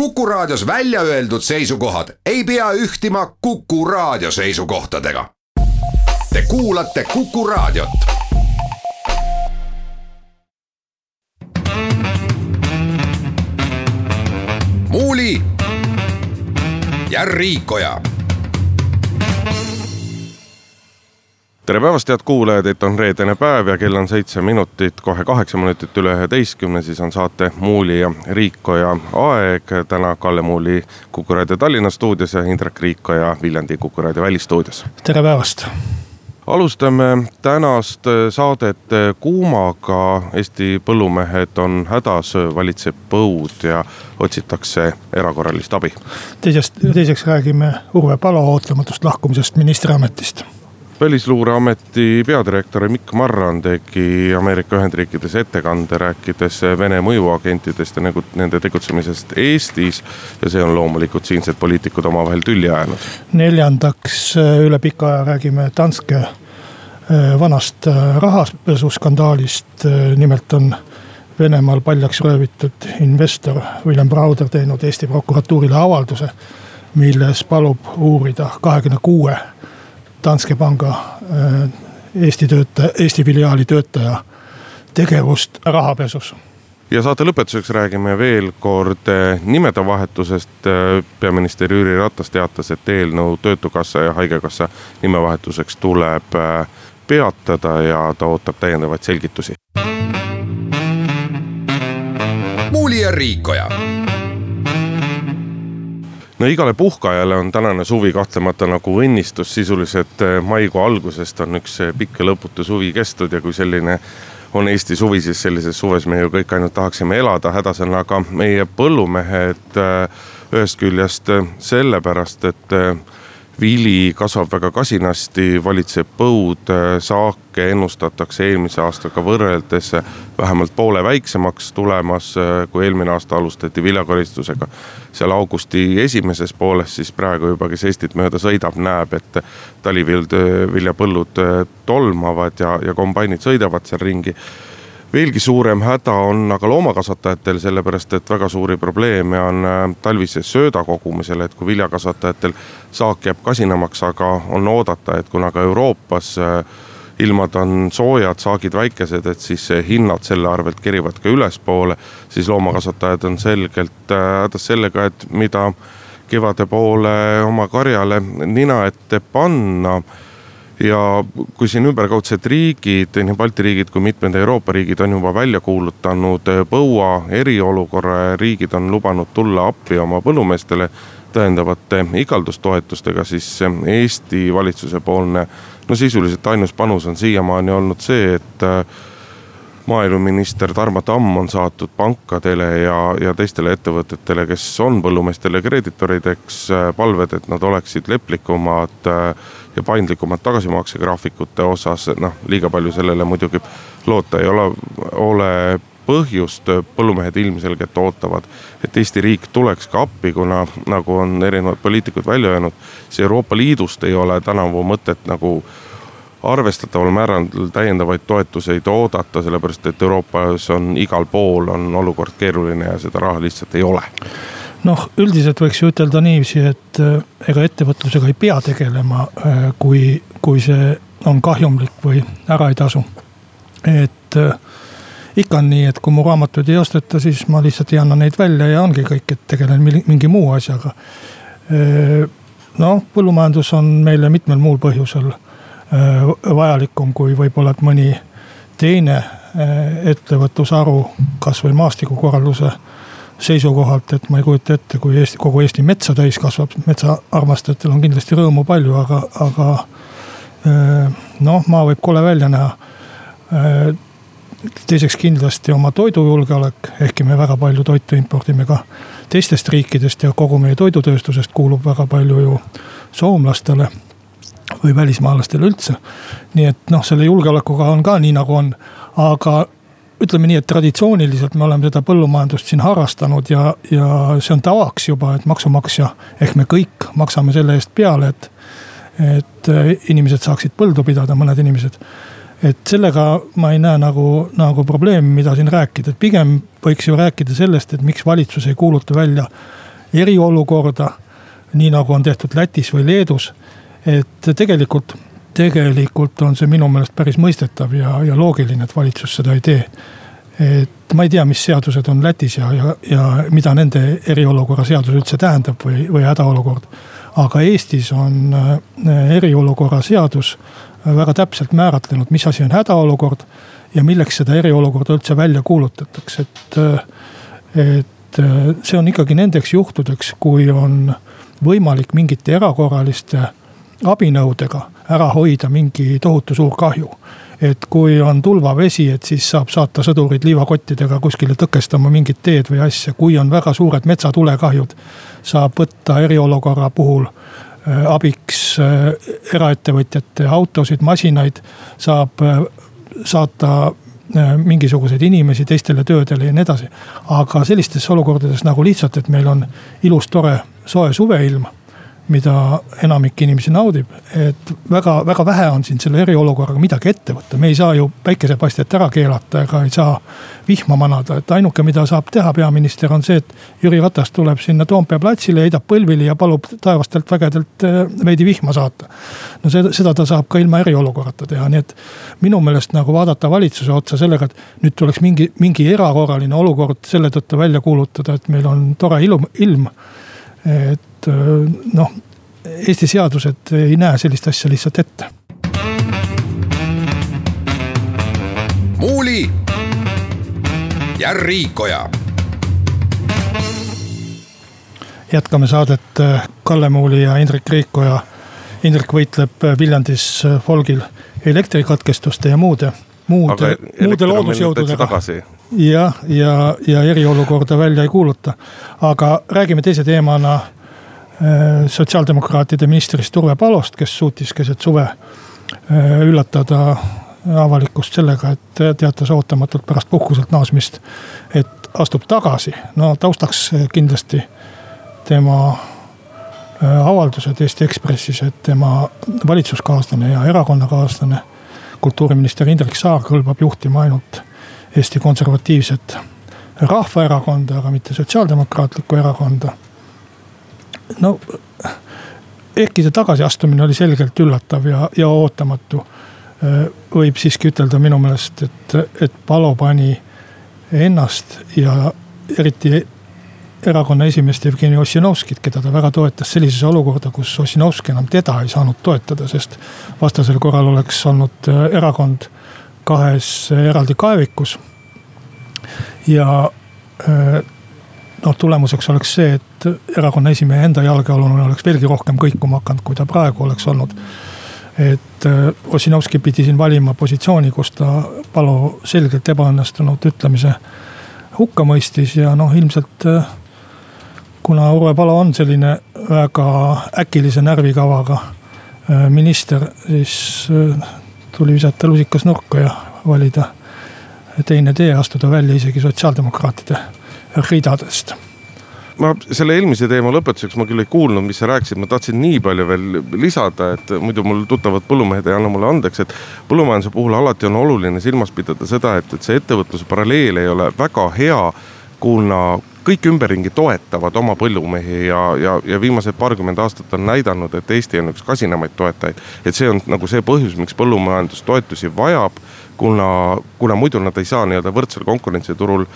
Kuku Raadios välja öeldud seisukohad ei pea ühtima Kuku Raadio seisukohtadega. Te kuulate Kuku Raadiot. muuli ja Riikoja tere päevast, head kuulajad, et on reedene päev ja kell on seitse minutit, kohe kaheksa minutit üle üheteistkümne, siis on saate Muuli ja Riikoja aeg. täna Kalle Muuli Kuku raadio Tallinna stuudios ja Indrek Riikoja Viljandi Kuku raadio välistuudios. tere päevast alustame tänast saadet kuumaga. Eesti põllumehed on hädas, valitseb põud ja otsitakse erakorralist abi. teisest, teiseks räägime Urve Palo ootamatust lahkumisest ministriametist välisluureameti peadirektor Mikk Marran tegi Ameerika Ühendriikides ettekande, rääkides Vene mõjuagentidest ja nagu nende tegutsemisest Eestis. ja see on loomulikult siinsed poliitikud omavahel tülli ajanud. neljandaks, üle pika aja räägime Danske äh, vanast äh, rahapesuskandaalist. Äh, nimelt on Venemaal paljaks röövitud investor William Browder teinud Eesti prokuratuurile avalduse, milles palub uurida kahekümne kuue Danske panga äh, Eesti töötaja, Eesti filiaali töötaja tegevust rahapesus ja saate lõpetuseks räägime veel kord äh, nimede vahetusest. Äh, peaminister Jüri Ratas teatas, et eelnõu Töötukassa ja Haigekassa nimevahetuseks tuleb peatada ja ta ootab täiendavaid selgitusi. muuli ja Riikoja no igale puhkajale on tänane suvi kahtlemata nagu õnnistus, sisuliselt eh, maikuu algusest on üks eh, pikk ja lõputu suvi kestnud ja kui selline on Eesti suvi, siis sellises suves me ju kõik ainult tahaksime elada, hädas on aga meie põllumehed eh, ühest küljest sellepärast, et vili kasvab väga kasinasti, valitseb põud, saake ennustatakse eelmise aastaga võrreldes vähemalt poole väiksemaks tulemas, kui eelmine aasta alustati viljakoristusega. seal augusti esimeses pooles siis praegu juba, kes Eestit mööda sõidab, näeb, et taliviljapõllud tolmavad ja, ja kombainid sõidavad seal ringi veelgi suurem häda on aga loomakasvatajatel, sellepärast et väga suuri probleeme on äh, talvise sööda kogumisel, et kui viljakasvatajatel saak jääb kasinamaks, aga on oodata, et kuna ka Euroopas äh, ilmad on soojad, saagid väikesed, et siis hinnad selle arvelt kerivad ka ülespoole. siis loomakasvatajad on selgelt äh, hädas sellega, et mida kevade poole oma karjale nina ette panna ja kui siin ümberkaudsed riigid, nii Balti riigid kui mitmed Euroopa riigid on juba välja kuulutanud põua eriolukorra ja riigid on lubanud tulla appi oma põllumeestele täiendavate igaldustoetustega, siis Eesti valitsuse poolne no sisuliselt ainus panus on siiamaani olnud see, et maaeluminister Tarmo Tamm on saatnud pankadele ja, ja teistele ettevõtetele, kes on põllumeestele kreeditorideks, palved, et nad oleksid leplikumad ja paindlikumad tagasimaksegraafikute osas, noh liiga palju sellele muidugi loota ei ole, ole põhjust, põllumehed ilmselgelt ootavad, et Eesti riik tuleks ka appi, kuna nagu on erinevad poliitikud välja öelnud, siis Euroopa Liidust ei ole tänavu mõtet nagu arvestataval määral täiendavaid toetuseid oodata, sellepärast et Euroopas on igal pool on olukord keeruline ja seda raha lihtsalt ei ole noh, üldiselt võiks ju ütelda niiviisi, et äh, ega ettevõtlusega ei pea tegelema, äh, kui, kui see on kahjumlik või ära ei tasu. et äh, ikka on nii, et kui mu raamatuid ei osteta, siis ma lihtsalt ei anna neid välja ja ongi kõik, et tegelen mingi muu asjaga. noh, põllumajandus on meile mitmel muul põhjusel vajalikum kui võib-olla, et mõni teine ettevõtlusharu, kasvõi maastikukorralduse seisukohalt, et ma ei kujuta ette, kui Eesti, kogu Eesti metsa täis kasvab, metsaarmastajatel on kindlasti rõõmu palju, aga, aga noh, maa võib kole välja näha. teiseks kindlasti oma toidujulgeolek, ehkki me väga palju toitu impordime ka teistest riikidest ja kogu meie toidutööstusest kuulub väga palju ju soomlastele või välismaalastele üldse. nii et noh, selle julgeolekuga on ka nii nagu on, aga ütleme nii, et traditsiooniliselt me oleme seda põllumajandust siin harrastanud ja, ja see on tavaks juba, et maksumaksja ehk me kõik maksame selle eest peale, et. et inimesed saaksid põldu pidada, mõned inimesed. et sellega ma ei näe nagu, nagu probleemi, mida siin rääkida, et pigem võiks ju rääkida sellest, et miks valitsus ei kuuluta välja eriolukorda. nii nagu on tehtud Lätis või Leedus, et tegelikult, tegelikult on see minu meelest päris mõistetav ja, ja loogiline, et valitsus seda ei tee et ma ei tea, mis seadused on Lätis ja, ja, ja mida nende eriolukorra seadus üldse tähendab või, või hädaolukord. aga Eestis on äh, eriolukorra seadus väga täpselt määratlenud, mis asi on hädaolukord ja milleks seda eriolukorda üldse välja kuulutatakse, et. Äh, et äh, see on ikkagi nendeks juhtudeks, kui on võimalik mingite erakorraliste abinõudega ära hoida mingi tohutu suur kahju et kui on tulvavesi, et siis saab saata sõdurid liivakottidega kuskile tõkestama mingit teed või asja. kui on väga suured metsatulekahjud, saab võtta eriolukorra puhul äh, abiks äh, eraettevõtjate autosid, masinaid. saab äh, saata mingisuguseid inimesi teistele töödele ja nii edasi. aga sellistes olukordades nagu lihtsalt, et meil on ilus, tore, soe suveilm mida enamik inimesi naudib. et väga, väga vähe on siin selle eriolukorraga midagi ette võtta, me ei saa ju päikesepaistet ära keelata ega ei saa vihma manada, et ainuke, mida saab teha peaminister, on see, et Jüri Ratas tuleb sinna Toompea platsile, heidab põlvili ja palub taevastelt vägedelt eh, veidi vihma saata. no seda, seda ta saab ka ilma eriolukorrata teha, nii et minu meelest nagu vaadata valitsuse otsa sellega, et nüüd tuleks mingi, mingi erakorraline olukord selle tõttu välja kuulutada, et meil on tore ilm, ilm et noh, Eesti seadused ei näe sellist asja lihtsalt ette. muuli ja Riikoja. jätkame saadet Kalle Muuli ja Indrek Riikoja. Indrek võitleb Viljandis Folgil elektrikatkestuste ja muude, muude, muude loodusjõududega. Jah, ja, ja eriolukorda välja ei kuuluta. aga räägime teise teemana Äh, sotsiaaldemokraatide ministrist Urve Palost, kes suutis keset suve äh, üllatada avalikkust sellega, et teatas ootamatult pärast puhkuselt naasmist, et astub tagasi. no taustaks kindlasti tema äh, avaldused Eesti Ekspressis, et tema valitsuskaaslane ja erakonnakaaslane, kultuuriminister Indrek Saar kõlbab juhtima ainult Eesti Konservatiivset Rahvaerakonda, aga mitte Sotsiaaldemokraatlikku Erakonda no ehkki see tagasiastumine oli selgelt üllatav ja, ja ootamatu. võib siiski ütelda minu meelest, et, et Palo pani ennast ja eriti erakonna esimeest Jevgeni Ossinovskit, keda ta väga toetas sellisesse olukorda, kus Ossinovski enam teda ei saanud toetada, sest vastasel korral oleks olnud erakond kahes eraldi kaevikus. ja noh, tulemuseks oleks see, et erakonna esimehe enda jalgealune oleks veelgi rohkem kõikuma hakanud, kui ta praegu oleks olnud. et äh, Ossinovski pidi siin valima positsiooni, kus ta Palo selgelt ebaõnnestunud ütlemise hukka mõistis ja noh, ilmselt äh, kuna Urve Palo on selline väga äkilise närvikavaga äh, minister, siis tuli visata lusikas nurka ja valida teine tee, astuda välja isegi sotsiaaldemokraatide ridadest. Ma selle eelmise teema lõpetuseks ma küll ei kuulnud, mis sa rääkisid, ma tahtsin nii palju veel lisada, et muidu mul tuttavad põllumehed ei anna mulle andeks, et põllumajanduse puhul alati on oluline silmas pidada seda, et, et see ettevõtluse paralleel ei ole väga hea, kuna kõik ümberringi toetavad oma põllumehi ja, ja, ja viimased paarkümmend aastat on näidanud, et Eesti on üks kasinamaid toetajaid. et see on nagu see põhjus, miks põllumajandus toetusi vajab, kuna, kuna muidu nad ei saa nii-öelda võrdsel konkurentsiturul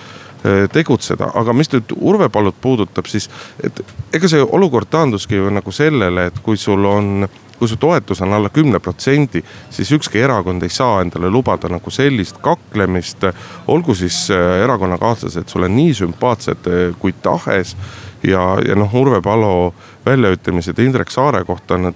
Äh, tegutseda, aga mis nüüd Urve Palut puudutab, siis et ega see olukord taanduski ju nagu sellele, et kui sul on kui su toetus on alla kümne protsendi, siis ükski erakond ei saa endale lubada nagu sellist kaklemist. olgu siis äh, erakonnakaaslased sulle nii sümpaatsed äh, kui tahes ja, ja noh, Urve Palo väljaütlemised Indrek Saare kohta, nad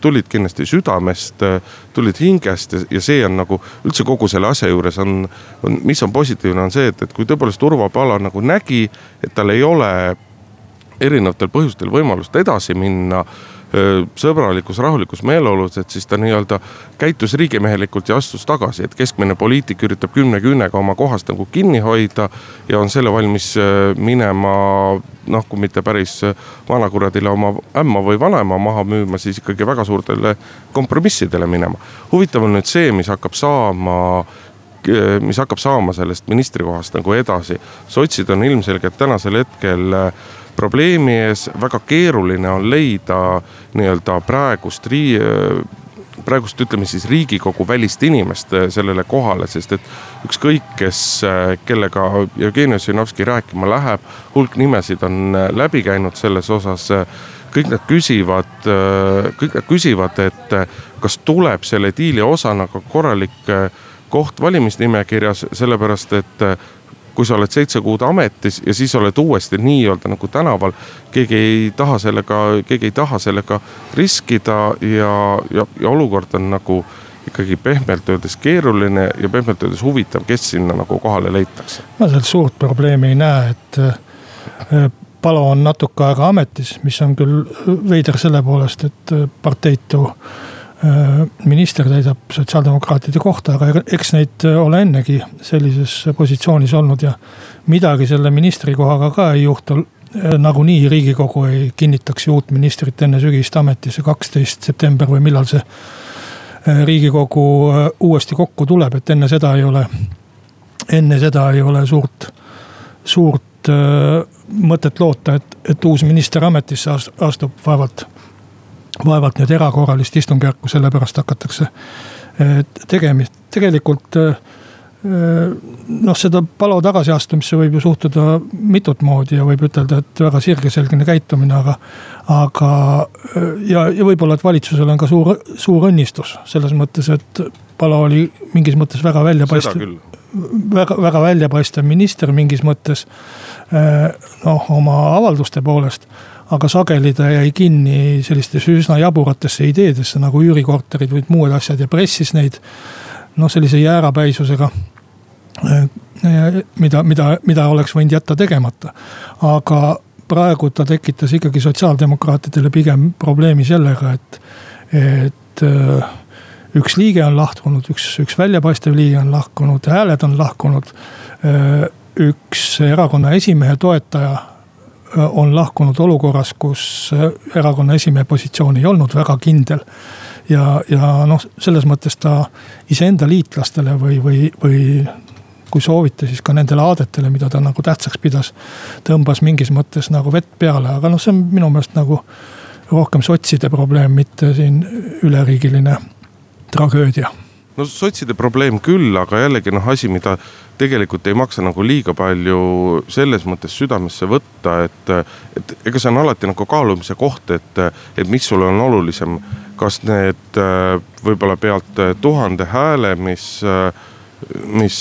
tulid kindlasti südamest, tulid hingest ja, ja see on nagu üldse kogu selle asja juures on, on, mis on positiivne, on see, et, et kui tõepoolest Urvo Palo nagu nägi, et tal ei ole erinevatel põhjustel võimalust edasi minna sõbralikus, rahulikus meeleolus, et siis ta nii-öelda käitus riigimehelikult ja astus tagasi, et keskmine poliitik üritab kümne küünega oma kohast nagu kinni hoida. ja on selle valmis minema noh, kui mitte päris vanakuradile oma ämma või vanaema maha müüma, siis ikkagi väga suurtele kompromissidele minema. huvitav on nüüd see, mis hakkab saama mis hakkab saama sellest ministrikohast nagu edasi. sotsid on ilmselgelt tänasel hetkel probleemi ees, väga keeruline on leida nii-öelda praegust rii-, praegust ütleme siis riigikogu välist inimest äh, sellele kohale, sest et ükskõik, kes, äh, kellega Jevgeni Ossinovski rääkima läheb, hulk nimesid on äh, läbi käinud selles osas. kõik nad küsivad, kõik nad küsivad, et kas tuleb selle diili osana ka korralik koht valimisnimekirjas, sellepärast et kui sa oled seitse kuud ametis ja siis oled uuesti nii-öelda nagu tänaval. keegi ei taha sellega, keegi ei taha sellega riskida ja, ja, ja olukord on nagu ikkagi pehmelt öeldes keeruline ja pehmelt öeldes huvitav, kes sinna nagu kohale leitakse. ma sealt suurt probleemi ei näe, et äh, Palo on natuke aega ametis, mis on küll veider selle poolest, et äh, parteitu minister täidab sotsiaaldemokraatide kohta, aga eks neid äh, ole ennegi sellises positsioonis olnud ja midagi selle ministri kohaga ka ei juhtu. Äh, nagunii riigikogu ei kinnitaks ju uut ministrit enne sügist ametisse, kaksteist september või millal see riigikogu uuesti kokku tuleb, et enne seda ei ole, enne seda ei ole suurt, suurt mõtet loota, et, et uus minister ametisse astub, vaevalt vaevalt nüüd erakorralist istungjärku sellepärast hakatakse eh, tegema, tegelikult eh, noh, seda palo tagasiastumisse võib ju suhtuda mitut moodi ja võib ütelda, et väga sirgeselgne käitumine, aga. aga ja, ja võib-olla, et valitsusel on ka suur, suur õnnistus selles mõttes, et palo oli mingis mõttes väga väljapaistev. Väga, väga väljapaistev minister mingis mõttes eh, noh, oma avalduste poolest aga sageli ta jäi kinni sellistesse üsna jaburatesse ideedesse nagu üürikorterid või muud asjad ja pressis neid noh, sellise jäärapäisusega. Eh, mida, mida, mida oleks võinud jätta tegemata. aga praegu ta tekitas ikkagi sotsiaaldemokraatidele pigem probleemi sellega, et, et eh, üks liige on lahkunud, üks, üks väljapaistev liige on lahkunud, hääled on lahkunud. Üks erakonna esimehe toetaja on lahkunud olukorras, kus erakonna esimehe positsioon ei olnud väga kindel. ja, ja noh, selles mõttes ta iseenda liitlastele või, või, või kui soovite, siis ka nendele aadetele, mida ta nagu tähtsaks pidas. tõmbas mingis mõttes nagu vett peale, aga noh, see on minu meelest nagu rohkem sotside probleem, mitte siin üleriigiline tragöödia no sotside probleem küll, aga jällegi noh, asi, mida tegelikult ei maksa nagu liiga palju selles mõttes südamesse võtta, et. et ega see on alati nagu kaalumise koht, et, et mis sulle on olulisem. kas need võib-olla pealt tuhande hääle, mis, mis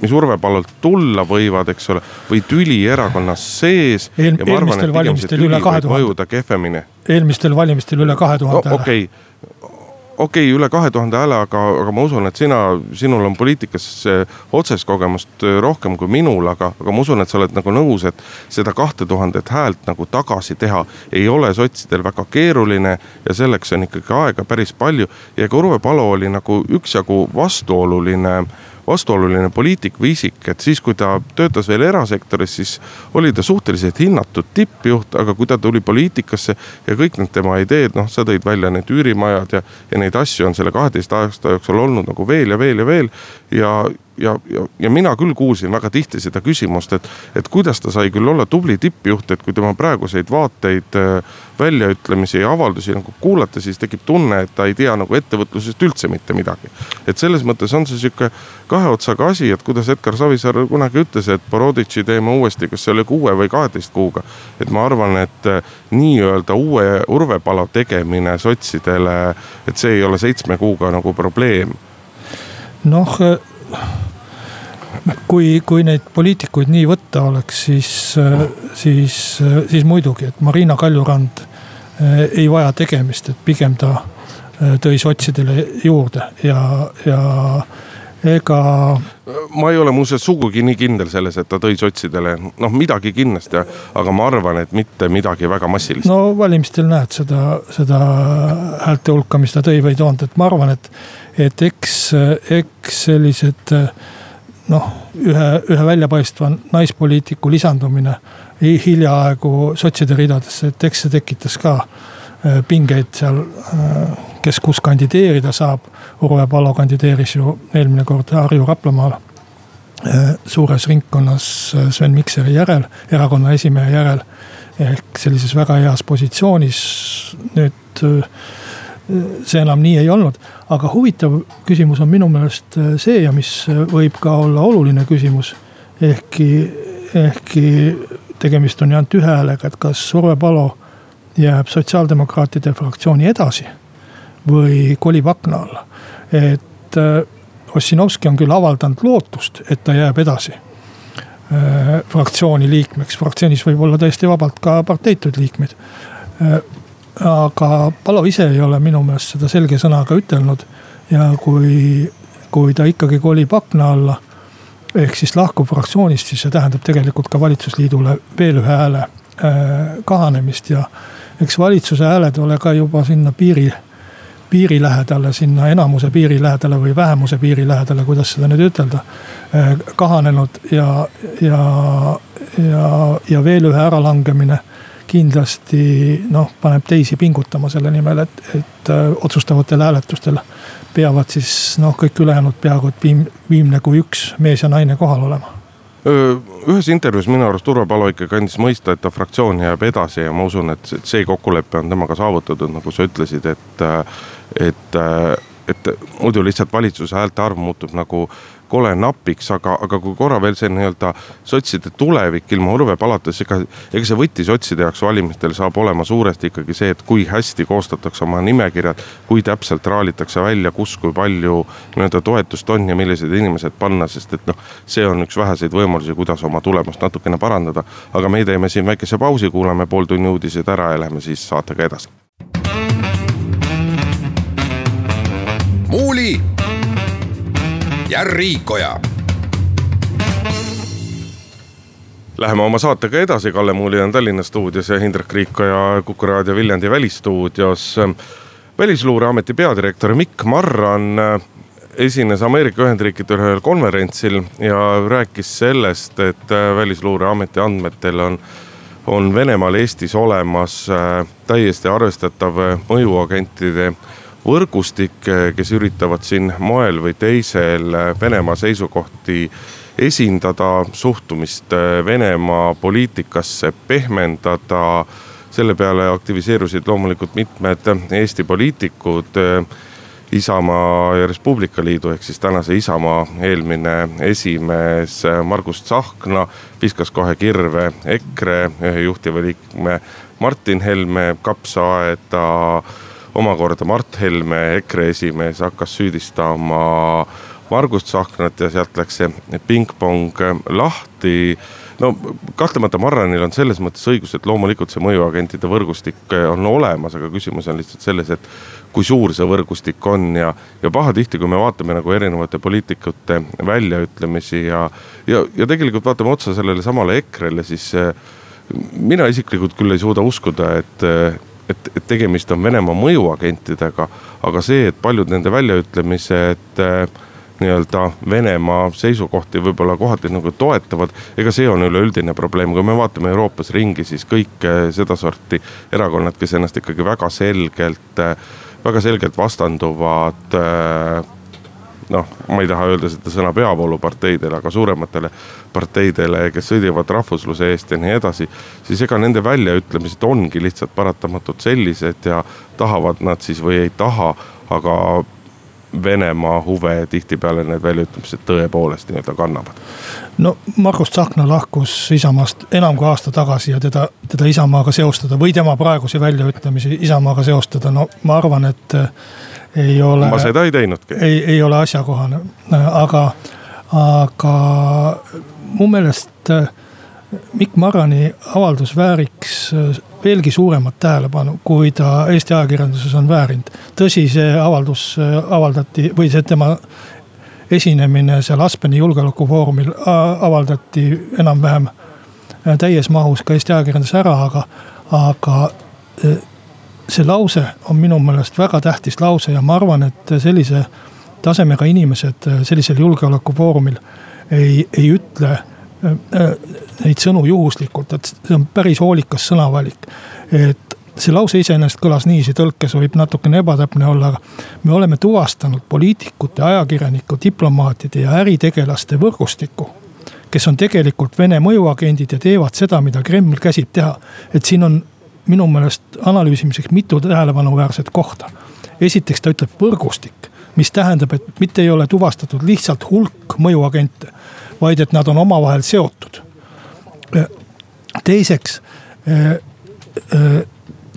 mis Urve Palolt tulla võivad, eks ole, või tüli erakonnas sees Eel,. eelmistel valimistel üle kahe tuhande. eelmistel valimistel üle kahe tuhande okei okay okei okay,, üle kahe tuhande hääle, aga, aga ma usun, et sina, sinul on poliitikas otsest kogemust äh, rohkem kui minul, aga, aga ma usun, et sa oled nagu nõus, et seda kahte tuhandet häält nagu tagasi teha ei ole sotsidel väga keeruline ja selleks on ikkagi aega päris palju. ja ega Urve Palo oli nagu üksjagu vastuoluline vastuoluline poliitik või isik, et siis, kui ta töötas veel erasektoris, siis oli ta suhteliselt hinnatud tippjuht, aga kui ta tuli poliitikasse ja kõik need tema ideed, noh, sa tõid välja need üürimajad ja, ja neid asju on selle kaheteist aasta jooksul olnud nagu veel ja veel ja veel ja ja, ja, ja mina küll kuulsin väga tihti seda küsimust, et, et kuidas ta sai küll olla tubli tippjuht, et kui tema praeguseid vaateid, äh, väljaütlemisi ja avaldusi nagu kuulata, siis tekib tunne, et ta ei tea nagu ettevõtlusest üldse mitte midagi. et selles mõttes on see sihuke kahe otsaga asi, et kuidas Edgar Savisaar kunagi ütles, et Boroditši teeme uuesti, kas see oli kuue või kaheteist kuuga. et ma arvan, et äh, nii-öelda uue Urve Palo tegemine sotsidele, et see ei ole seitsme kuuga nagu probleem noh kui, kui neid poliitikuid nii võtta oleks, siis, siis, siis muidugi, et Marina Kaljurand eh, ei vaja tegemist, et pigem ta eh, tõi sotsidele juurde ja, ja ega. ma ei ole muuseas sugugi nii kindel selles, et ta tõi sotsidele, noh midagi kindlasti, aga ma arvan, et mitte midagi väga massilist. no valimistel näed seda, seda häälte hulka, mis ta tõi või ei toonud, et ma arvan, et, et eks, eks sellised noh, ühe, ühe väljapaistva naispoliitiku lisandumine hiljaaegu sotside ridadesse, et eks see tekitas ka äh, pingeid seal, äh, kes kus kandideerida saab. Urve Palo kandideeris ju eelmine kord Harju Raplamaal. suures ringkonnas Sven Mikseri järel, erakonna esimehe järel. ehk sellises väga heas positsioonis, nüüd see enam nii ei olnud. aga huvitav küsimus on minu meelest see ja mis võib ka olla oluline küsimus. ehkki, ehkki tegemist on ju ainult ühe häälega, et kas Urve Palo jääb sotsiaaldemokraatide fraktsiooni edasi või kolib akna alla. et äh, Ossinovski on küll avaldanud lootust, et ta jääb edasi äh, fraktsiooni liikmeks, fraktsioonis võib olla täiesti vabalt ka parteitud liikmeid. Äh, aga Palo ise ei ole minu meelest seda selge sõnaga ütelnud. Ja kui, kui ta ikkagi kolib akna alla ehk siis lahkub fraktsioonist, siis see tähendab tegelikult ka valitsusliidule veel ühe hääle kahanemist. Ja eks valitsuse hääled ole ka juba sinna piiri, piiri lähedale, sinna enamuse piiri lähedale või vähemuse piiri lähedale, kuidas seda nüüd ütelda. Eh, kahanenud. Ja, ja, ja, ja veel ühe äralangemine kindlasti noh, paneb teisi pingutama selle nimel, et, et eh, otsustavatel hääletustel peavad siis noh, kõik ülejäänud peaaegu et viim-, viimne kui üks mees ja naine kohal olema. Ühes intervjuus minu arust Urvo Palo ikkagi andis mõista, et ta fraktsioon jääb edasi ja ma usun, et see kokkulepe on temaga saavutatud, nagu sa ütlesid, et, et, et muidu lihtsalt valitsuse häälte arv muutub nagu kole napiks, aga, aga kui korra veel see nii-öelda sotside tulevik ilma Urve Palata, siis ega, ega see võti sotside jaoks valimistel saab olema suuresti ikkagi see, et kui hästi koostatakse oma nimekirjad. kui täpselt raalitakse välja, kus, kui palju nii-öelda toetust on ja millised inimesed panna, sest et noh, see on üks väheseid võimalusi, kuidas oma tulemust natukene parandada. aga me teeme siin väikese pausi, kuulame pool tunni uudised ära ja lähme siis saatega edasi. muuli ja Riikoja. Läheme oma saatega edasi, Kalle Muuli on Tallinna stuudios ja Indrek Riikoja Kuku raadio Viljandi välistuudios. välisluureameti peadirektor Mikk Marran esines Ameerika Ühendriikide ühel konverentsil ja rääkis sellest, et välisluureameti andmetel on on Venemaal Eestis olemas täiesti arvestatav mõjuagentide võrgustik, kes üritavad siin moel või teisel Venemaa seisukohti esindada, suhtumist Venemaa poliitikasse pehmendada. selle peale aktiviseerusid loomulikult mitmed Eesti poliitikud. Isamaa ja Res Publica Liidu ehk siis tänase Isamaa eelmine esimees Margus Tsahkna viskas kohe kirve EKRE ühe juhtiva liikme Martin Helme kapsaaeda omakorda Mart Helme, EKRE esimees, hakkas süüdistama Margus Tsahknat ja sealt läks see pingpong lahti. no kahtlemata Marranil on selles mõttes õigus, et loomulikult see mõjuagentide võrgustik on olemas, aga küsimus on lihtsalt selles, et kui suur see võrgustik on ja, ja pahatihti, kui me vaatame nagu erinevate poliitikute väljaütlemisi ja, ja, ja tegelikult vaatame otsa sellele samale EKRE-le, siis mina isiklikult küll ei suuda uskuda, et et, et tegemist on Venemaa mõjuagentidega. aga see, et paljud nende väljaütlemised äh, nii-öelda Venemaa seisukohti võib-olla kohati nagu toetavad. ega see on üleüldine probleem, kui me vaatame Euroopas ringi, siis kõik äh, sedasorti erakonnad, kes ennast ikkagi väga selgelt, äh, väga selgelt vastanduvad noh, ma ei taha öelda seda sõna peavooluparteidele, aga suurematele parteidele, kes sõdivad rahvusluse eest ja nii edasi. siis ega nende väljaütlemised ongi lihtsalt paratamatult sellised ja tahavad nad siis või ei taha, aga Venemaa huve tihtipeale need väljaütlemised tõepoolest nii-öelda kannavad. no Margus Tsahkna lahkus Isamaast enam kui aasta tagasi ja teda, teda Isamaaga seostada või tema praegusi väljaütlemisi Isamaaga seostada, no ma arvan, et ei ole. ma seda ei teinudki. ei, ei ole asjakohane, aga, aga mu meelest äh, Mikk Marrani avaldus vääriks äh, veelgi suuremat tähelepanu, kui ta Eesti ajakirjanduses on väärinud. tõsi, see avaldus äh, avaldati või see tema esinemine seal Aspeni julgeolekufoorumil avaldati enam-vähem täies mahus ka Eesti ajakirjanduses ära, aga, aga see lause on minu meelest väga tähtis lause ja ma arvan, et sellise tasemega inimesed sellisel julgeolekufoorumil ei, ei ütle äh, neid sõnu juhuslikult, et see on päris hoolikas sõnavalik. et see lause iseenesest kõlas niiviisi, tõlkes võib natukene ebatäpne olla, aga me oleme tuvastanud poliitikute, ajakirjaniku, diplomaatide ja äritegelaste võrgustiku kes on tegelikult Vene mõjuagendid ja teevad seda, mida Kreml käsib teha. et siin on minu meelest analüüsimiseks mitu tähelepanuväärset kohta. esiteks ta ütleb võrgustik, mis tähendab, et mitte ei ole tuvastatud lihtsalt hulk mõjuagente, vaid et nad on omavahel seotud. teiseks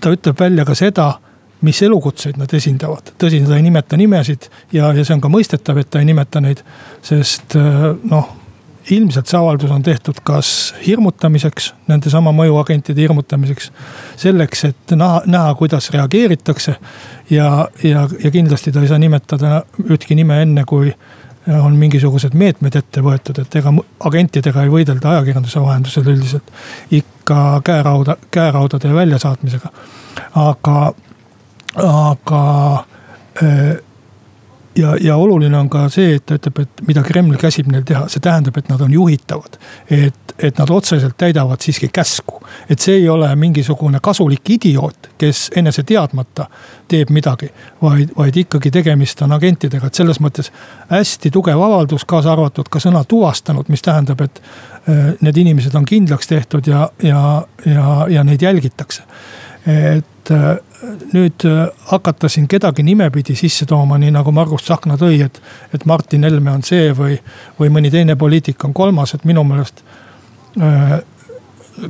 ta ütleb välja ka seda, mis elukutseid nad esindavad. tõsi, ta ei nimeta nimesid ja, ja see on ka mõistetav, et ta ei nimeta neid, sest noh ilmselt see avaldus on tehtud kas hirmutamiseks, nendesama mõjuagentide hirmutamiseks. selleks, et näha, näha, kuidas reageeritakse. ja, ja, ja kindlasti ta ei saa nimetada ühtki nime enne, kui on mingisugused meetmed ette võetud, et ega agentidega ei võidelda ajakirjanduse vahendusel üldiselt. ikka käerauda, käeraudade väljasaatmisega. aga, aga äh, ja, ja oluline on ka see, et ta ütleb, et mida Kreml käsib neil teha, see tähendab, et nad on juhitavad. et, et nad otseselt täidavad siiski käsku. et see ei ole mingisugune kasulik idioot, kes enese teadmata teeb midagi. vaid, vaid ikkagi tegemist on agentidega, et selles mõttes hästi tugev avaldus, kaasa arvatud ka sõna tuvastanud, mis tähendab, et äh, need inimesed on kindlaks tehtud ja, ja, ja, ja neid jälgitakse et äh, nüüd äh, hakata siin kedagi nimepidi sisse tooma, nii nagu Margus Tsahkna tõi, et, et Martin Helme on see või, või mõni teine poliitik on kolmas, et minu meelest äh,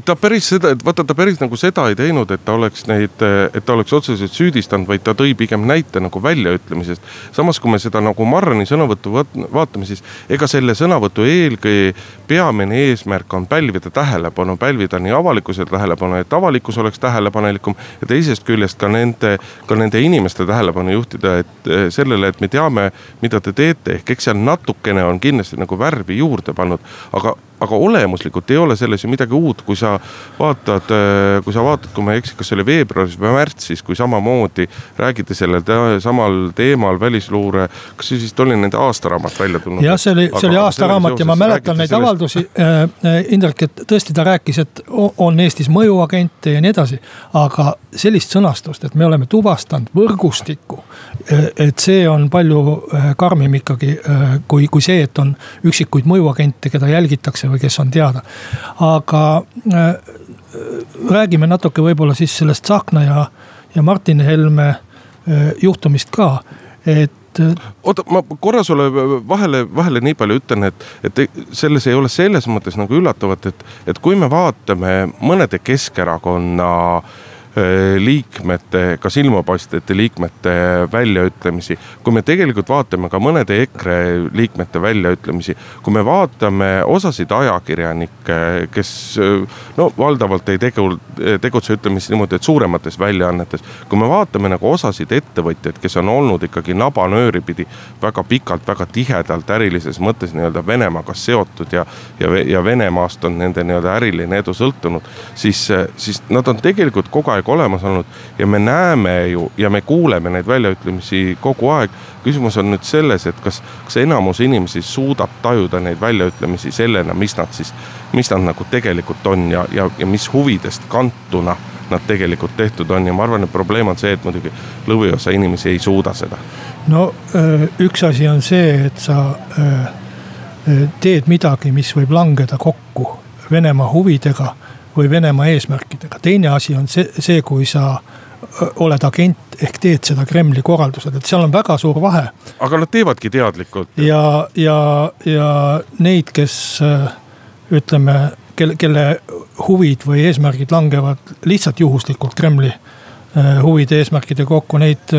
ta päris seda, et vaata, ta päris nagu seda ei teinud, et ta oleks neid, et ta oleks otseselt süüdistanud, vaid ta tõi pigem näite nagu väljaütlemisest. samas, kui me seda nagu Marrani sõnavõttu vaatame, siis ega selle sõnavõtu eelkõige peamine eesmärk on pälvida tähelepanu, pälvida nii avalikkuse tähelepanu, et avalikkus oleks tähelepanelikum. ja teisest küljest ka nende, ka nende inimeste tähelepanu juhtida, et eh, sellele, et me teame, mida te teete, ehk eks seal natukene on kindlasti nagu värvi juurde pannud, aga aga olemuslikult ei ole selles ju midagi uut, kui sa vaatad, äh, kui sa vaatad, kui ma ei eksi, kas see oli veebruaris või märtsis, kui samamoodi räägiti sellel te samal teemal välisluure. kas see vist oli nende aastaraamat välja tulnud? jah, see oli, see oli aastaraamat ja ma mäletan neid sellest... avaldusi äh, äh,. Indrek, et tõesti ta rääkis, et on Eestis mõjuagente ja nii edasi. aga sellist sõnastust, et me oleme tuvastanud võrgustikku. Äh, et see on palju karmim ikkagi kui, kui see, et on üksikuid mõjuagente, keda jälgitakse või kes on teada. aga räägime natuke võib-olla siis sellest Tsahkna ja, ja Martin Helme juhtumist ka, et oota, ma korra sulle vahele, vahele nii palju ütlen, et, et selles ei ole selles mõttes nagu üllatavat, et, et kui me vaatame mõnede Keskerakonna Äh, liikmete, ka silmapaistvate liikmete väljaütlemisi. kui me tegelikult vaatame ka mõnede EKRE liikmete väljaütlemisi, kui me vaatame osasid ajakirjanikke, kes no valdavalt ei tegu, tegutse, ütleme siis niimoodi, et suuremates väljaannetes. kui me vaatame nagu osasid ettevõtjaid, kes on olnud ikkagi nabanööri pidi väga pikalt, väga tihedalt ärilises mõttes nii-öelda Venemaaga seotud ja, ja, ja Venemaast on nende nii-öelda äriline edu sõltunud, siis, siis nad on tegelikult kogu aeg aeg olemas olnud ja me näeme ju ja me kuuleme neid väljaütlemisi kogu aeg. küsimus on nüüd selles, et kas, kas enamus inimesi suudab tajuda neid väljaütlemisi sellena, mis nad siis, mis nad nagu tegelikult on ja, ja, ja mis huvidest kantuna nad tegelikult tehtud on ja ma arvan, et probleem on see, et muidugi lõviosa inimesi ei suuda seda. no üks asi on see, et sa teed midagi, mis võib langeda kokku Venemaa huvidega või Venemaa eesmärkidega. teine asi on see, see, kui sa oled agent ehk teed seda Kremli korraldusel, et seal on väga suur vahe. aga nad teevadki teadlikult. ja, ja, ja neid, kes ütleme, kelle, kelle huvid või eesmärgid langevad lihtsalt juhuslikult Kremli huvide eesmärkide kokku, neid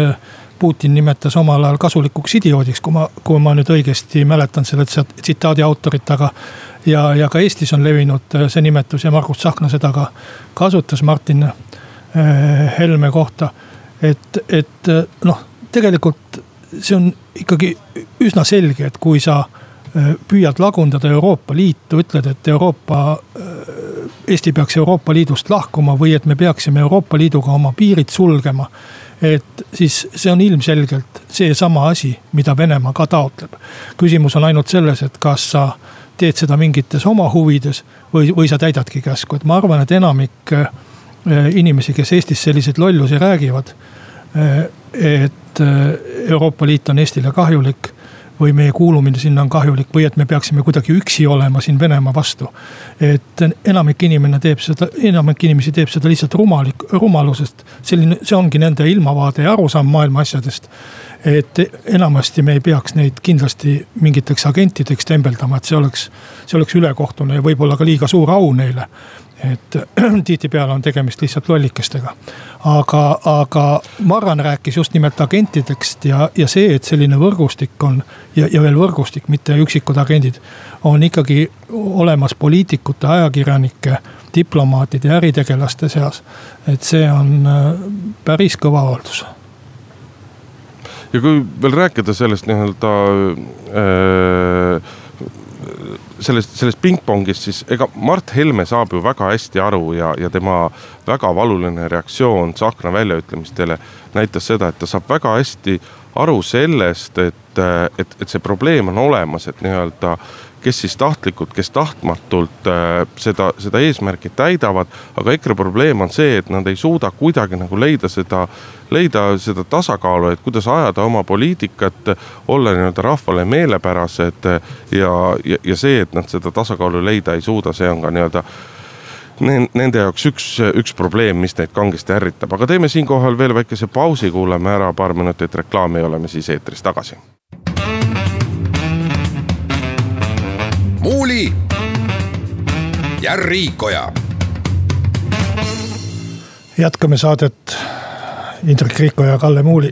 Putin nimetas omal ajal kasulikuks idioodiks, kui ma, kui ma nüüd õigesti mäletan selle tsitaadi autorit, aga. Ja, ja ka Eestis on levinud äh, see nimetus ja Margus Tsahkna seda ka kasutas Martin äh, Helme kohta. et, et äh, noh, tegelikult see on ikkagi üsna selge, et kui sa püüad lagundada Euroopa Liitu, ütled, et Euroopa, Eesti peaks Euroopa Liidust lahkuma või et me peaksime Euroopa Liiduga oma piirid sulgema et siis see on ilmselgelt seesama asi, mida Venemaa ka taotleb. küsimus on ainult selles, et kas sa teed seda mingites oma huvides või, või sa täidadki käsku, et ma arvan, et enamik äh, inimesi, kes Eestis selliseid lollusi räägivad. et Euroopa Liit on Eestile kahjulik või meie kuulumine sinna on kahjulik või et me peaksime kuidagi üksi olema siin Venemaa vastu. et enamik inimene teeb seda, enamik inimesi teeb seda lihtsalt rumalik, rumalusest. selline, see ongi nende ilmavaade ja arusaam maailma asjadest. et enamasti me ei peaks neid kindlasti mingiteks agentideks tembeldama, et see oleks, see oleks ülekohtune ja võib-olla ka liiga suur au neile et tihtipeale on tegemist lihtsalt lollikestega. aga, aga Marran rääkis just nimelt agentidest ja, ja see, et selline võrgustik on ja, ja veel võrgustik, mitte üksikud agendid. on ikkagi olemas poliitikute, ajakirjanike, diplomaatide ja äritegelaste seas. et see on äh, päris kõva avaldus ja kui veel rääkida sellest nii-öelda äh, sellest, sellest pingpongist, siis ega Mart Helme saab ju väga hästi aru ja, ja tema väga valuline reaktsioon Tsahkna väljaütlemistele näitas seda, et ta saab väga hästi aru sellest, et, et, et see probleem on olemas, et nii-öelda kes siis tahtlikult, kes tahtmatult äh, seda, seda eesmärki täidavad. aga EKRE probleem on see, et nad ei suuda kuidagi nagu leida seda, leida seda tasakaalu, et kuidas ajada oma poliitikat, olla nii-öelda rahvale meelepärased ja, ja, ja see, et nad seda tasakaalu leida ei suuda, see on ka nii-öelda nende jaoks üks, üks probleem, mis neid kangesti ärritab, aga teeme siinkohal veel väikese pausi, kuulame ära paar minutit reklaami ja oleme siis eetris tagasi Muuli ja Riikoja. jätkame saadet Indrek Riikoja ja Kalle Muuli.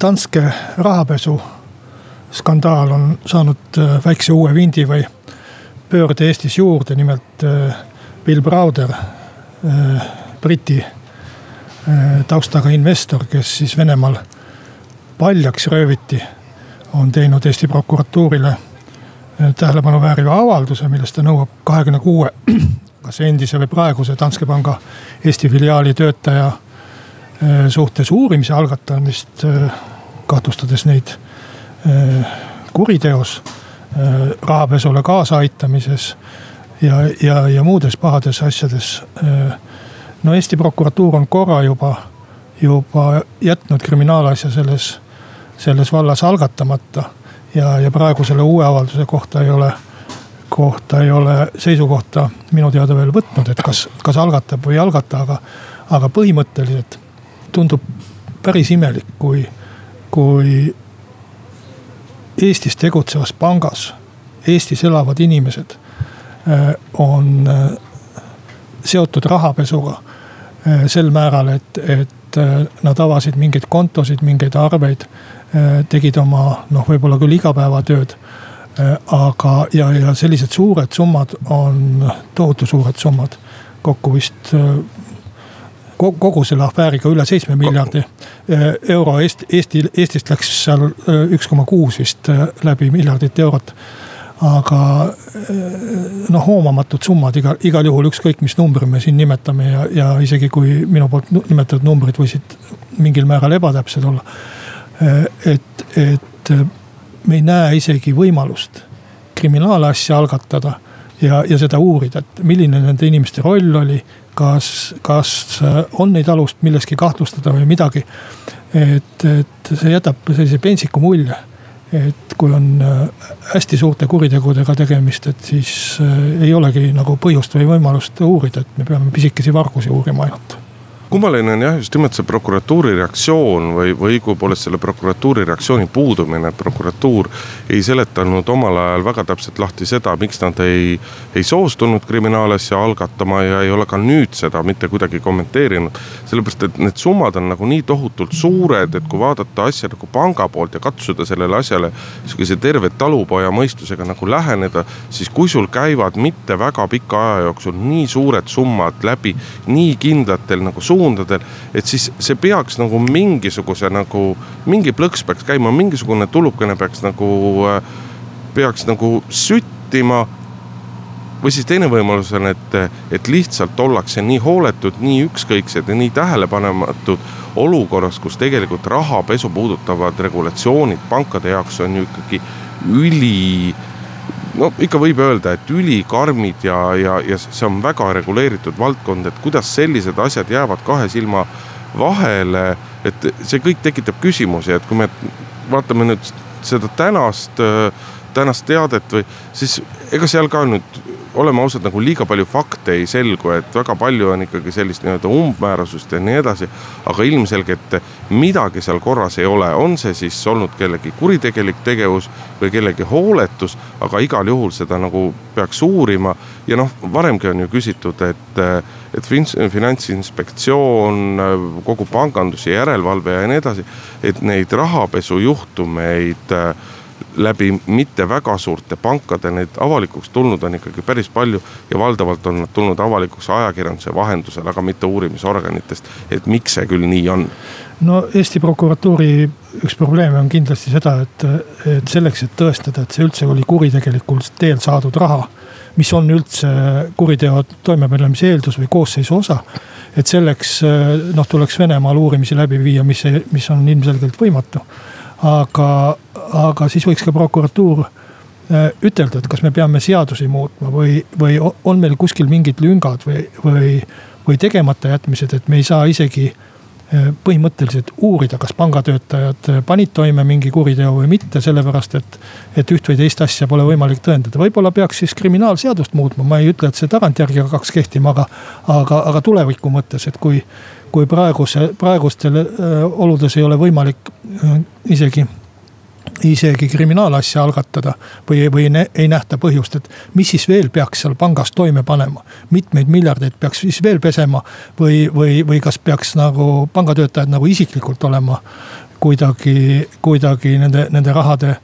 Danske rahapesu skandaal on saanud äh, väikse uue vindi või pöörde Eestis juurde, nimelt äh, Bill Browder, äh, Briti taustaga investor, kes siis Venemaal paljaks rööviti, on teinud Eesti prokuratuurile tähelepanu vääriva avalduse, milles ta nõuab kahekümne kuue, kas endise või praeguse Danske panga Eesti filiaali töötaja äh, suhtes uurimise algatamist, äh, kahtlustades neid äh, kuriteos, rahapesule kaasaaitamises ja, ja, ja muudes pahades asjades. no Eesti prokuratuur on korra juba, juba jätnud kriminaalasja selles, selles vallas algatamata ja, ja praegu selle uue avalduse kohta ei ole, kohta ei ole seisukohta minu teada veel võtnud, et kas, kas algatab või ei algata, aga, aga põhimõtteliselt tundub päris imelik, kui, kui Eestis tegutsevas pangas Eestis elavad inimesed äh, on äh, seotud rahapesuga äh, sel määral, et, et nad avasid mingeid kontosid, mingeid arveid tegid oma noh, võib-olla küll igapäevatööd. Aga, ja, ja sellised suured summad on tohutu suured summad, kokku vist kogu selle afääriga üle seitsme miljardi euro Eesti, Eesti, Eestist läks seal üks koma kuus vist läbi miljardit eurot. aga noh, hoomamatud summad igal, igal juhul ükskõik, mis numbri me siin nimetame ja, ja isegi kui minu poolt nimetatud numbrid võisid mingil määral ebatäpsed olla et, et me ei näe isegi võimalust kriminaalasja algatada ja, ja seda uurida, et milline nende inimeste roll oli. kas, kas äh, on neid alust milleski kahtlustada või midagi. et, et see jätab sellise pentsiku mulje. et kui on hästi suurte kuritegudega tegemist, et siis ei olegi nagu põhjust või võimalust uurida, et me peame pisikesi vargusi uurima ainult kummaline on jah, just nimelt see prokuratuuri reaktsioon või, või õigupoolest selle prokuratuuri reaktsiooni puudumine, et prokuratuur ei seletanud omal ajal väga täpselt lahti seda, miks nad ei, ei soostunud kriminaalasja algatama ja ei ole ka nüüd seda mitte kuidagi kommenteerinud. sellepärast, et need summad on nagu nii tohutult suured, et kui vaadata asja nagu panga poolt ja katsuda sellele asjale sihukese terve talupoja mõistusega nagu läheneda, siis kui sul käivad mitte väga pika aja jooksul nii suured summad läbi nii kindlatel nagu suunatel suundadel. et siis see peaks nagu mingisuguse nagu, mingi plõks peaks käima, mingisugune tulukene peaks nagu, äh, peaks nagu süttima või siis teine võimalus on, et, et lihtsalt ollakse nii hooletud, nii ükskõiksed ja nii tähelepanematud olukorras, kus tegelikult rahapesu puudutavad regulatsioonid pankade jaoks on ju ikkagi üli no ikka võib öelda, et ülikarmid ja, ja, ja see on väga reguleeritud valdkond, et kuidas sellised asjad jäävad kahe silma vahele. et see kõik tekitab küsimusi, et kui me vaatame nüüd seda tänast, tänast teadet või siis ega seal ka nüüd oleme ausad, nagu liiga palju fakte ei selgu, et väga palju on ikkagi sellist nii-öelda umbmäärasust ja nii edasi. aga ilmselgelt midagi seal korras ei ole, on see siis olnud kellegi kuritegelik tegevus või kellegi hooletus, aga igal juhul seda nagu peaks uurima. ja noh, varemgi on ju küsitud, et, et finantsinspektsioon, kogu panganduse järelevalve ja nii edasi, et neid rahapesujuhtumeid läbi mitte väga suurte pankade neid avalikuks tulnud on ikkagi päris palju. ja valdavalt on nad tulnud avalikuks ajakirjanduse vahendusel, aga mitte uurimisorganitest, et miks see küll nii on? no Eesti prokuratuuri üks probleeme on kindlasti seda, et, et selleks, et tõestada, et see üldse oli kuritegelikul teel saadud raha. mis on üldse kuriteo toimepanemise eeldus või koosseisu osa. et selleks noh, tuleks Venemaal uurimisi läbi viia, mis, mis on ilmselgelt võimatu aga, aga siis võiks ka prokuratuur äh, ütelda, et kas me peame seadusi muutma või, või on meil kuskil mingid lüngad või, või, või tegemata jätmised, et me ei saa isegi äh, põhimõtteliselt uurida, kas pangatöötajad äh, panid toime mingi kuriteo või mitte, sellepärast et. et üht või teist asja pole võimalik tõendada, võib-olla peaks siis kriminaalseadust muutma, ma ei ütle, et see tagantjärgi hakkaks kehtima, aga. aga, aga tuleviku mõttes, et kui kui praeguse, praegustel äh, oludes ei ole võimalik äh, isegi isegi kriminaalasja algatada või, või ne, ei nähta põhjust, et mis siis veel peaks seal pangas toime panema. mitmeid miljardeid peaks siis veel pesema või, või, või kas peaks nagu pangatöötajad nagu isiklikult olema kuidagi, kuidagi nende, nende rahade äh,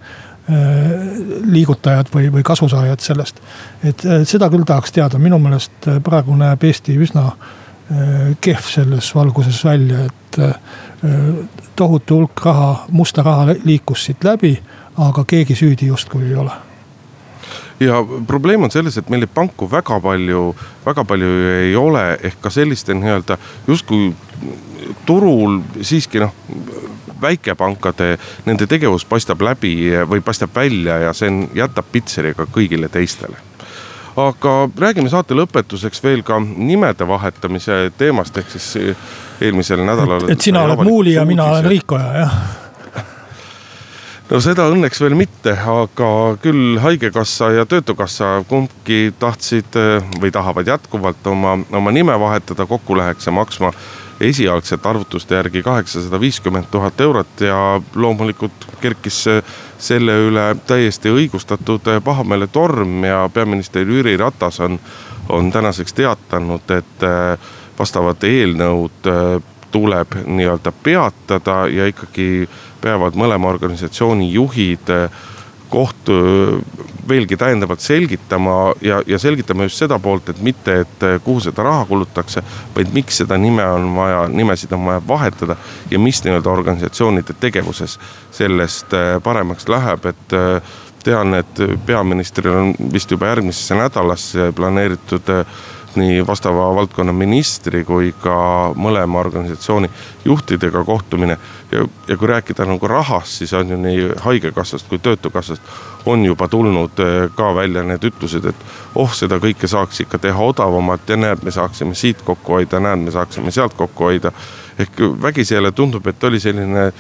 liigutajad või, või kasusaajad sellest. et seda küll tahaks teada, minu meelest praegu näeb Eesti üsna äh, kehv selles valguses välja, et äh, tohutu hulk raha, musta raha liikus siit läbi, aga keegi süüdi justkui ei ole. Ja probleem on selles, et meil panku väga palju, väga palju ei ole, ehk ka selliste nii-öelda justkui turul siiski noh väikepankade, nende tegevus paistab läbi või paistab välja ja see on, jätab pitseri ka kõigile teistele aga räägime saate lõpetuseks veel ka nimede vahetamise teemast, ehk siis eelmisel nädalal. et sina oled Muuli ja mina olen Riikoja, jah no seda õnneks veel mitte, aga küll Haigekassa ja Töötukassa kumbki tahtsid või tahavad jätkuvalt oma, oma nime vahetada, kokku läheks see maksma esialgsete arvutuste järgi kaheksasada viiskümmend tuhat eurot ja loomulikult kerkis selle üle täiesti õigustatud pahameeletorm ja peaminister Jüri Ratas on, on tänaseks teatanud, et äh, vastavad eelnõud äh, tuleb nii-öelda peatada ja ikkagi peavad mõlema organisatsiooni juhid äh, kohtu veelgi täiendavalt selgitama ja, ja selgitama just seda poolt, et mitte, et kuhu seda raha kulutatakse. vaid miks seda nime on vaja, nimesid on vaja vahetada ja mis nii-öelda organisatsioonide tegevuses sellest äh, paremaks läheb, et äh, tean, et peaministril on vist juba järgmisesse nädalasse planeeritud äh, nii vastava valdkonna ministri kui ka mõlema organisatsiooni juhtidega kohtumine. ja, ja kui rääkida nagu rahast, siis on ju nii haigekassast kui töötukassast on juba tulnud eh, ka välja need ütlused, et oh, seda kõike saaks ikka teha odavamalt ja näed, me saaksime siit kokku hoida, näed, me saaksime sealt kokku hoida. ehk vägisi jälle tundub, et oli selline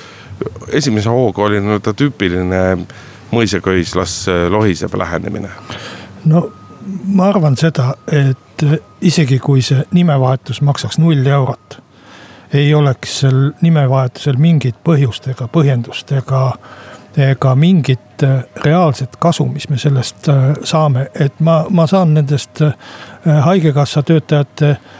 esimese hooga oli nii-öelda tüüpiline mõisaköis las eh, lohiseb lähenemine. no ma arvan seda, et isegi kui see nimevahetus maksaks null eurot, ei oleks sel nimevahetusel mingit põhjust ega põhjendust ega, ega mingit reaalset kasu, mis me sellest äh, saame, et ma, ma saan nendest äh, haigekassa töötajate Äh,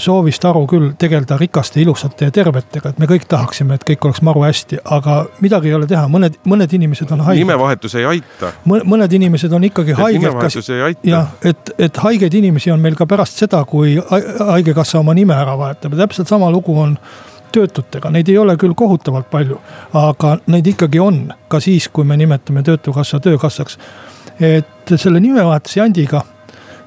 soovist aru küll tegeleda rikaste, ilusate ja tervetega, et me kõik tahaksime, et kõik oleks maru hästi, aga midagi ei ole teha, mõned, mõned inimesed on haiged. nimevahetus ei aita. mõned inimesed on ikkagi haiged. nimevahetus ei aita. jah, et, et haigeid inimesi on meil ka pärast seda, kui haigekassa oma nime ära vahetab ja täpselt sama lugu on töötutega, neid ei ole küll kohutavalt palju, aga neid ikkagi on ka siis, kui me nimetame Töötukassa töökassaks. et selle nimevahetuse jandiga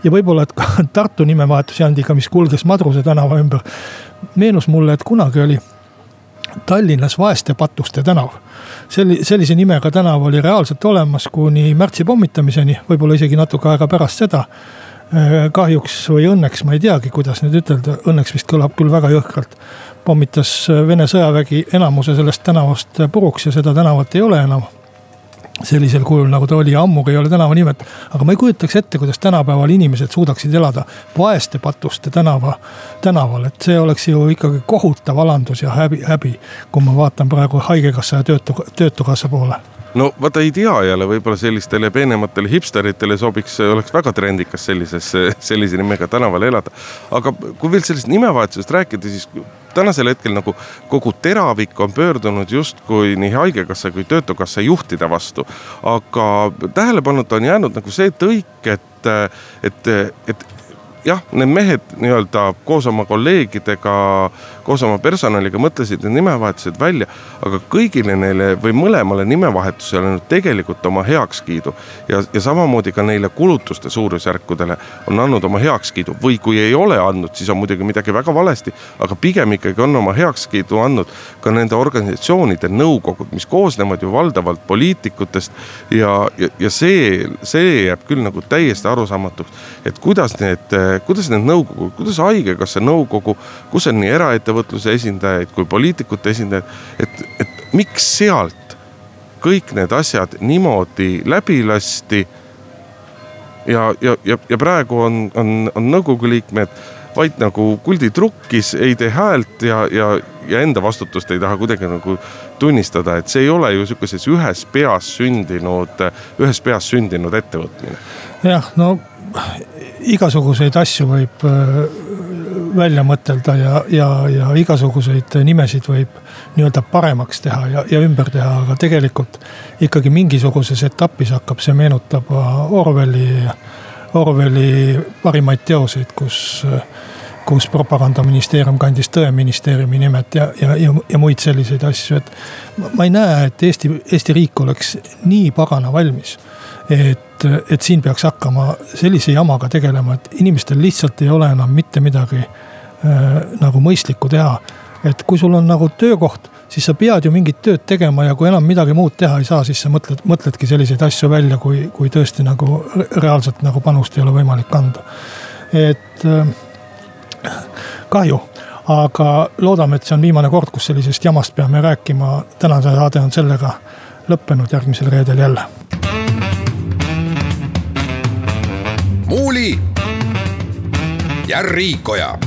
ja võib-olla, et ka Tartu nimevahetusjandiga, mis kulges Madruse tänava ümber. meenus mulle, et kunagi oli Tallinnas Vaeste patuste tänav. selli-, sellise nimega tänav oli reaalselt olemas kuni märtsi pommitamiseni, võib-olla isegi natuke aega pärast seda. kahjuks või õnneks, ma ei teagi, kuidas nüüd ütelda, õnneks vist kõlab küll väga jõhkralt. pommitas Vene sõjavägi enamuse sellest tänavast puruks ja seda tänavat ei ole enam sellisel kujul, nagu ta oli ammugi ei ole tänavanimed. aga ma ei kujutaks ette, kuidas tänapäeval inimesed suudaksid elada vaeste patuste tänava, tänaval, et see oleks ju ikkagi kohutav alandus ja häbi, häbi. kui ma vaatan praegu haigekassa ja töötu, töötukassa poole no vaata ei tea jälle, võib-olla sellistele peenematele hipsteritele sobiks, oleks väga trendikas sellises, sellise nimega tänaval elada. aga kui veel sellest nimevahetusest rääkida, siis tänasel hetkel nagu kogu teravik on pöördunud justkui nii haigekassa kui töötukassa juhtide vastu. aga tähelepanuta on jäänud nagu see tõik, et, et, et jah, need mehed nii-öelda koos oma kolleegidega, koos oma personaliga mõtlesid need nimevahetused välja. aga kõigile neile või mõlemale nimevahetusele on tegelikult oma heakskiidu. ja, ja samamoodi ka neile kulutuste suurusjärkudele on andnud oma heakskiidu või kui ei ole andnud, siis on muidugi midagi väga valesti. aga pigem ikkagi on oma heakskiidu andnud ka nende organisatsioonide nõukogud, mis koosnevad ju valdavalt poliitikutest. ja, ja, ja see, see jääb küll nagu täiesti arusaamatuks, et kuidas need kuidas need nõukogud, kuidas haigekassa nõukogu, kus on nii eraettevõtluse esindajaid kui poliitikute esindajaid, et, et miks sealt kõik need asjad niimoodi läbi lasti. ja, ja, ja, ja praegu on, on, on nõukogu liikmed vaid nagu kulditrukkis, ei tee häält ja, ja, ja enda vastutust ei taha kuidagi nagu tunnistada, et see ei ole ju sihukeses ühes peas sündinud, ühes peas sündinud ettevõtmine. jah, no igasuguseid asju võib äh, välja mõtelda ja, ja, ja igasuguseid nimesid võib nii-öelda paremaks teha ja, ja ümber teha, aga tegelikult ikkagi mingisuguses etapis hakkab see meenutama Orwelli, Orwelli parimaid teoseid, kus kus propagandaministeerium kandis tõeministeeriumi nimet ja, ja, ja, ja muid selliseid asju, et. ma ei näe, et Eesti, Eesti riik oleks nii pagana valmis et, et siin peaks hakkama sellise jamaga tegelema, et inimestel lihtsalt ei ole enam mitte midagi äh, nagu mõistlikku teha. et kui sul on nagu töökoht, siis sa pead ju mingit tööd tegema ja kui enam midagi muud teha ei saa, siis sa mõtled, mõtledki selliseid asju välja, kui, kui tõesti nagu reaalselt nagu panust ei ole võimalik anda. et äh, kahju aga loodame, et see on viimane kord, kus sellisest jamast peame rääkima. tänane saade on sellega lõppenud, järgmisel reedel jälle Muuli ja Riikoja